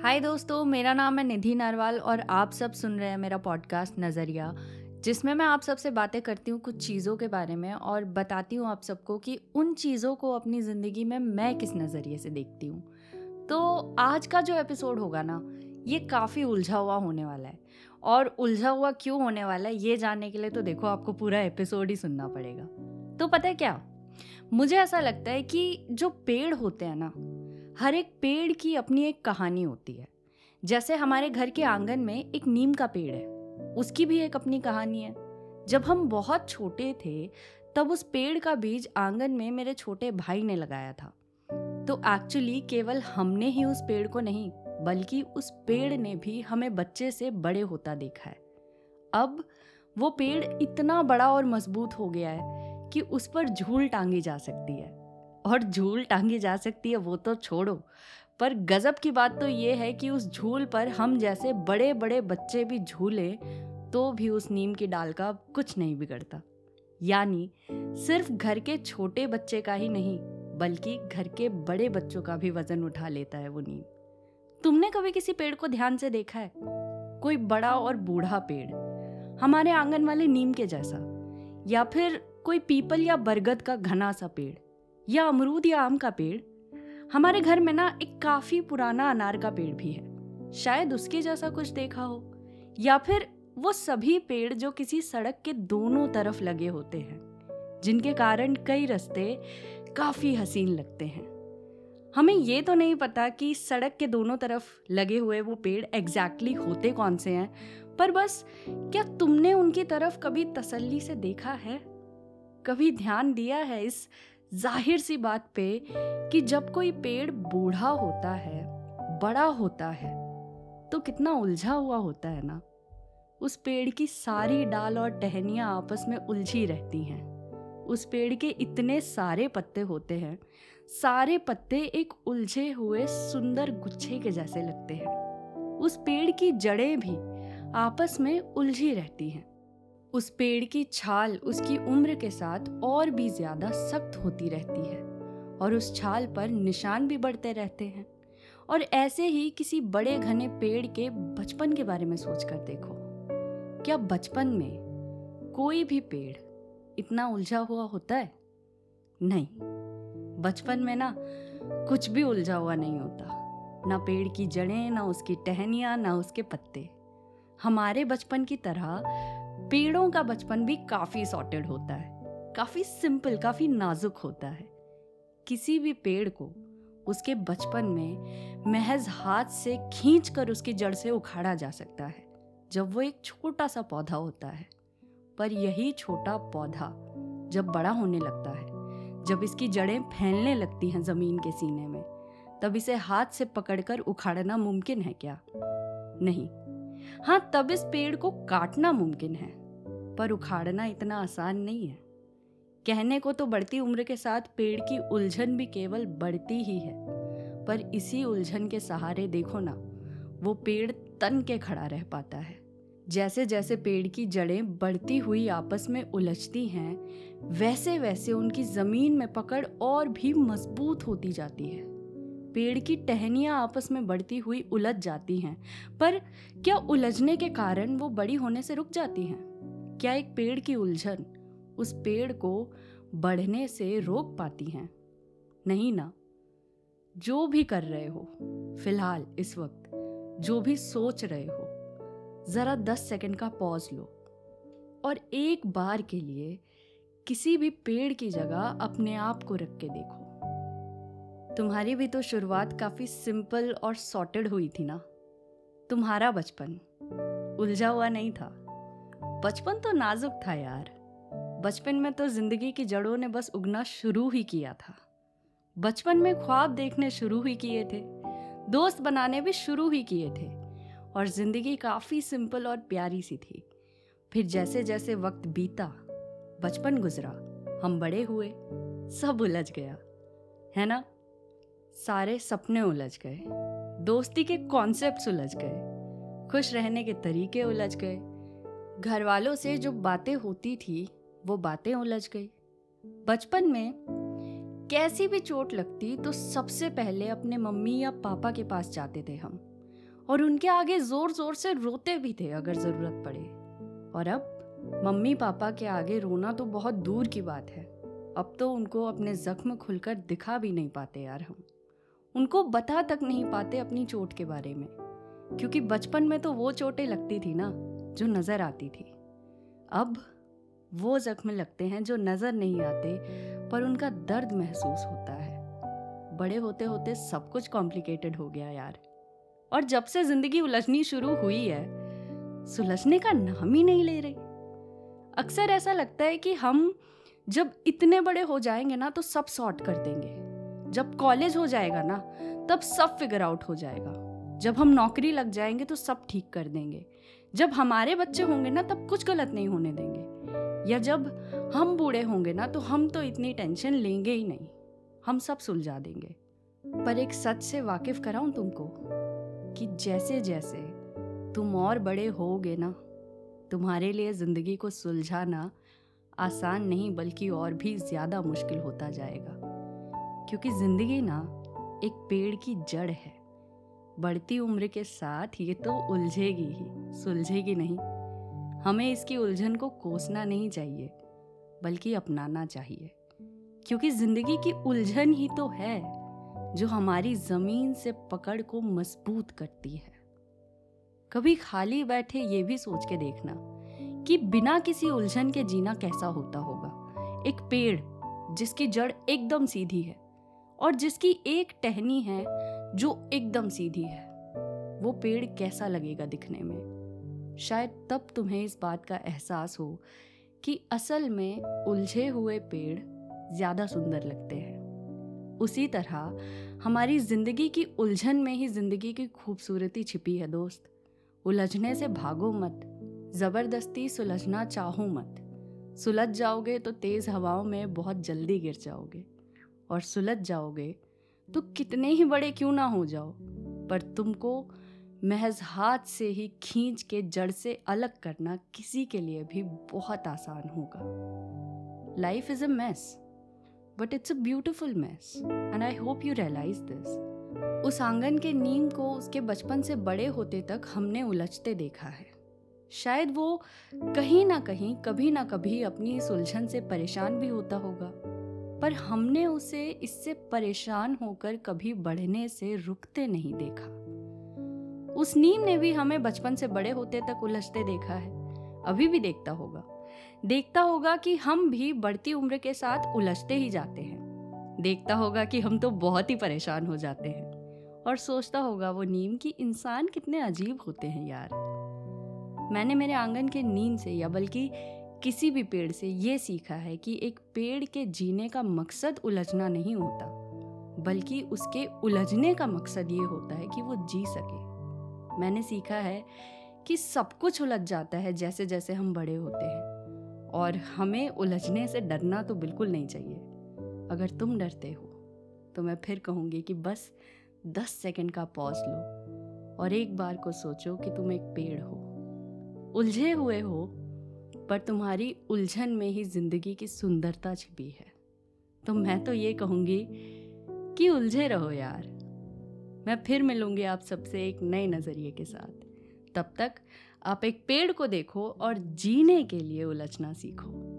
हाय दोस्तों, मेरा नाम है निधि नारवाल और आप सब सुन रहे हैं मेरा पॉडकास्ट नज़रिया, जिसमें मैं आप सबसे बातें करती हूँ कुछ चीज़ों के बारे में और बताती हूँ आप सबको कि उन चीज़ों को अपनी ज़िंदगी में मैं किस नज़रिए से देखती हूँ। तो आज का जो एपिसोड होगा ना, ये काफ़ी उलझा हुआ होने वाला है। और उलझा हुआ क्यों होने वाला है, ये जानने के लिए तो देखो आपको पूरा एपिसोड ही सुनना पड़ेगा। तो पता है क्या? मुझे ऐसा लगता है कि जो पेड़ होते हैं ना हर एक पेड़ की अपनी एक कहानी होती है। जैसे हमारे घर के आँगन में एक नीम का पेड़ है, उसकी भी एक अपनी कहानी है। जब हम बहुत छोटे थे, तब उस पेड़ का बीज आँगन में मेरे छोटे भाई ने लगाया था। तो एक्चुअली केवल हमने ही उस पेड़ को नहीं, बल्कि उस पेड़ ने भी हमें बच्चे से बड़े होता देखा है। अब वो पेड़ इतना बड़ा और मज़बूत हो गया है कि उस पर झूल टांगी जा सकती है। और झूल टांगी जा सकती है, वो तो छोड़ो। पर गजब की बात तो ये है कि उस झूल पर हम जैसे बड़े बड़े बच्चे भी झूले तो भी उस नीम की डाल का कुछ नहीं बिगड़ता। यानी सिर्फ़ घर के छोटे बच्चे का ही नहीं, बल्कि घर के बड़े बच्चों का भी वज़न उठा लेता है वो नीम। तुमने कभी किसी पेड़ को ध्यान से देखा है? कोई बड़ा और बूढ़ा पेड़, हमारे आँगन वाले नीम के जैसा, या फिर कोई पीपल या बरगद का घना सा पेड़? या अमरूद या आम का पेड़, हमारे घर में ना एक काफ़ी पुराना अनार का पेड़ भी है। शायद उसके जैसा कुछ देखा हो, या फिर वो सभी पेड़ जो किसी सड़क के दोनों तरफ़ लगे होते हैं, जिनके कारण कई रास्ते काफ़ी हसीन लगते हैं। हमें ये तो नहीं पता कि सड़क के दोनों तरफ़ लगे हुए वो पेड़ एग्जैक्टली exactly होते कौन से हैं, पर बस, क्या तुमने उनकी तरफ़ कभी तसल्ली से देखा है? कभी ध्यान दिया है इस ज़ाहिर सी बात पे कि जब कोई पेड़ बूढ़ा होता है, बड़ा होता है तो कितना उलझा हुआ होता है ना। उस पेड़ की सारी डाल और टहनियाँ आपस में उलझी रहती हैं। उस पेड़ के इतने सारे पत्ते होते हैं, सारे पत्ते एक उलझे हुए सुंदर गुच्छे के जैसे लगते हैं। उस पेड़ की जड़ें भी आपस में उलझी रहती हैं। उस पेड़ की छाल उसकी उम्र के साथ और भी ज़्यादा सख्त होती रहती है और उस छाल पर निशान भी बढ़ते रहते हैं। और ऐसे ही किसी बड़े घने पेड़ के बचपन के बारे में सोच कर देखो। क्या बचपन में कोई भी पेड़ इतना उलझा हुआ होता है? नहीं। बचपन में ना कुछ भी उलझा हुआ नहीं होता। ना पेड़ की जड़ें, ना उसकी टहनियाँ, ना उसके पत्ते। हमारे बचपन की तरह पेड़ों का बचपन भी काफ़ी सॉर्टेड होता है, काफ़ी सिंपल काफ़ी नाजुक होता है। किसी भी पेड़ को उसके बचपन में महज हाथ से खींच कर उसकी जड़ से उखाड़ा जा सकता है, जब वो एक छोटा सा पौधा होता है। पर यही छोटा पौधा जब बड़ा होने लगता है, जब इसकी जड़ें फैलने लगती हैं ज़मीन के सीने में, तब इसे हाथ से पकड़कर उखाड़ना मुमकिन है क्या? नहीं। हाँ तब इस पेड़ को काटना मुमकिन है, पर उखाड़ना इतना आसान नहीं है। कहने को तो बढ़ती उम्र के साथ पेड़ की उलझन भी केवल बढ़ती ही है, पर इसी उलझन के सहारे देखो ना, वो पेड़ तन के खड़ा रह पाता है। जैसे जैसे पेड़ की जड़ें बढ़ती हुई आपस में उलझती हैं वैसे वैसे उनकी ज़मीन में पकड़ और भी मज़बूत होती जाती है। पेड़ की टहनियाँ आपस में बढ़ती हुई उलझ जाती हैं, पर क्या उलझने के कारण वो बड़ी होने से रुक जाती हैं? क्या एक पेड़ की उलझन उस पेड़ को बढ़ने से रोक पाती हैं? नहीं ना। जो भी कर रहे हो, फ़िलहाल इस वक्त, जो भी सोच रहे हो, जरा दस सेकंड का पॉज लो। और एक बार के लिए किसी भी पेड़ की जगह अपने आप को रख के देखो। तुम्हारी भी तो शुरुआत काफ़ी सिंपल और सॉर्टेड हुई थी ना। तुम्हारा बचपन उलझा हुआ नहीं था। बचपन तो नाजुक था यार। बचपन में तो ज़िंदगी की जड़ों ने बस उगना शुरू ही किया था। बचपन में ख्वाब देखने शुरू ही किए थे। दोस्त बनाने भी शुरू ही किए थे। और ज़िंदगी काफ़ी सिंपल और प्यारी सी थी। फिर जैसे जैसे वक्त बीता, बचपन गुजरा, हम बड़े हुए, सब उलझ गया। है ना? सारे सपने उलझ गए। दोस्ती के कॉन्सेप्ट उलझ गए। खुश रहने के तरीके उलझ गए। घर वालों से जो बातें होती थी, वो बातें उलझ गई। बचपन में कैसी भी चोट लगती तो सबसे पहले अपने मम्मी या पापा के पास जाते थे हम। और उनके आगे ज़ोर ज़ोर से रोते भी थे अगर ज़रूरत पड़े। और अब मम्मी पापा के आगे रोना तो बहुत दूर की बात है। अब तो उनको अपने जख्म खुलकर दिखा भी नहीं पाते यार हम। उनको बता तक नहीं पाते अपनी चोट के बारे में। क्योंकि बचपन में तो वो चोटें लगती थी ना, जो नज़र आती थी। अब वो जख्म लगते हैं जो नज़र नहीं आते, पर उनका दर्द महसूस होता है। बड़े होते होते सब कुछ कॉम्प्लिकेटेड हो गया यार। और जब से ज़िंदगी उलझनी शुरू हुई है, सुलझने का नाम ही नहीं ले रही। अक्सर ऐसा लगता है कि हम जब इतने बड़े हो जाएँगे ना तो सब सॉर्ट कर देंगे। जब कॉलेज हो जाएगा ना, तब सब फिगर आउट हो जाएगा। जब हम नौकरी लग जाएँगे तो सब ठीक कर देंगे। जब हमारे बच्चे होंगे ना, तब कुछ गलत नहीं होने देंगे। या जब हम बूढ़े होंगे ना तो हम तो इतनी टेंशन लेंगे ही नहीं। हम सब सुलझा देंगे। पर एक सच से वाकिफ कराऊं तुमको कि जैसे जैसे तुम और बड़े होगे ना, तुम्हारे लिए ज़िंदगी को सुलझाना आसान नहीं, बल्कि और भी ज़्यादा मुश्किल होता जाएगा। क्योंकि ज़िंदगी ना एक पेड़ की जड़ है। बढ़ती उम्र के साथ ये तो उलझेगी ही, सुलझेगी नहीं। हमें इसकी उलझन को कोसना नहीं चाहिए, बल्कि अपनाना चाहिए। क्योंकि ज़िंदगी की उलझन ही तो है, जो हमारी ज़मीन से पकड़ को मज़बूत करती है। कभी खाली बैठे ये भी सोच के देखना कि बिना किसी उलझन के जीना कैसा होता होगा। एक पेड़ जिसकी जड़ एकदम सीधी है और जिसकी एक टहनी है जो एकदम सीधी है। वो पेड़ कैसा लगेगा दिखने में? शायद तब तुम्हें इस बात का एहसास हो कि असल में उलझे हुए पेड़ ज़्यादा सुंदर लगते हैं। उसी तरह हमारी ज़िंदगी की उलझन में ही ज़िंदगी की खूबसूरती छिपी है दोस्त। उलझने से भागो मत, ज़बरदस्ती सुलझना चाहो मत। सुलझ जाओगे तो तेज़ हवाओं में बहुत जल्दी गिर जाओगे। और सुलझ जाओगे तो कितने ही बड़े क्यों ना हो जाओ। पर तुमको महज हाथ से ही खींच के जड़ से अलग करना किसी के लिए भी बहुत आसान होगा। Life is a mess but it's a beautiful mess and I hope you realise this उस आँगन के नीम को उसके बचपन से बड़े होते तक हमने उलझते देखा है। शायद वो कहीं ना कहीं, कभी ना कभी अपनी इस उलझन से परेशान भी होता होगा। पर हमने उसे इससे परेशान होकर कभी बढ़ने से रुकते नहीं देखा। उस नीम ने भी हमें बचपन से बड़े होते तक उलझते देखा है। अभी भी देखता होगा। देखता होगा कि हम भी बढ़ती उम्र के साथ उलझते ही जाते हैं। देखता होगा कि हम तो बहुत ही परेशान हो जाते हैं। और सोचता होगा वो नीम की इंसान कितने अजीब होते हैं यार। मैंने मेरे आँगन के नीम से या बल्कि किसी भी पेड़ से ये सीखा है कि एक पेड़ के जीने का मकसद उलझना नहीं होता, बल्कि उसके उलझने का मकसद ये होता है कि वो जी सके। मैंने सीखा है कि सब कुछ उलझ जाता है जैसे जैसे हम बड़े होते हैं, और हमें उलझने से डरना तो बिल्कुल नहीं चाहिए। अगर तुम डरते हो तो मैं फिर कहूँगी कि बस दस सेकंड का पॉज लो, और एक बार को सोचो कि तुम एक पेड़ हो। उलझे हुए हो पर तुम्हारी उलझन में ही ज़िंदगी की सुंदरता छिपी है। तो मैं तो ये कहूँगी कि उलझे रहो यार। मैं फिर मिलूँगी आप सबसे एक नए नज़रिए के साथ। तब तक आप एक पेड़ को देखो और जीने के लिए उलझना सीखो।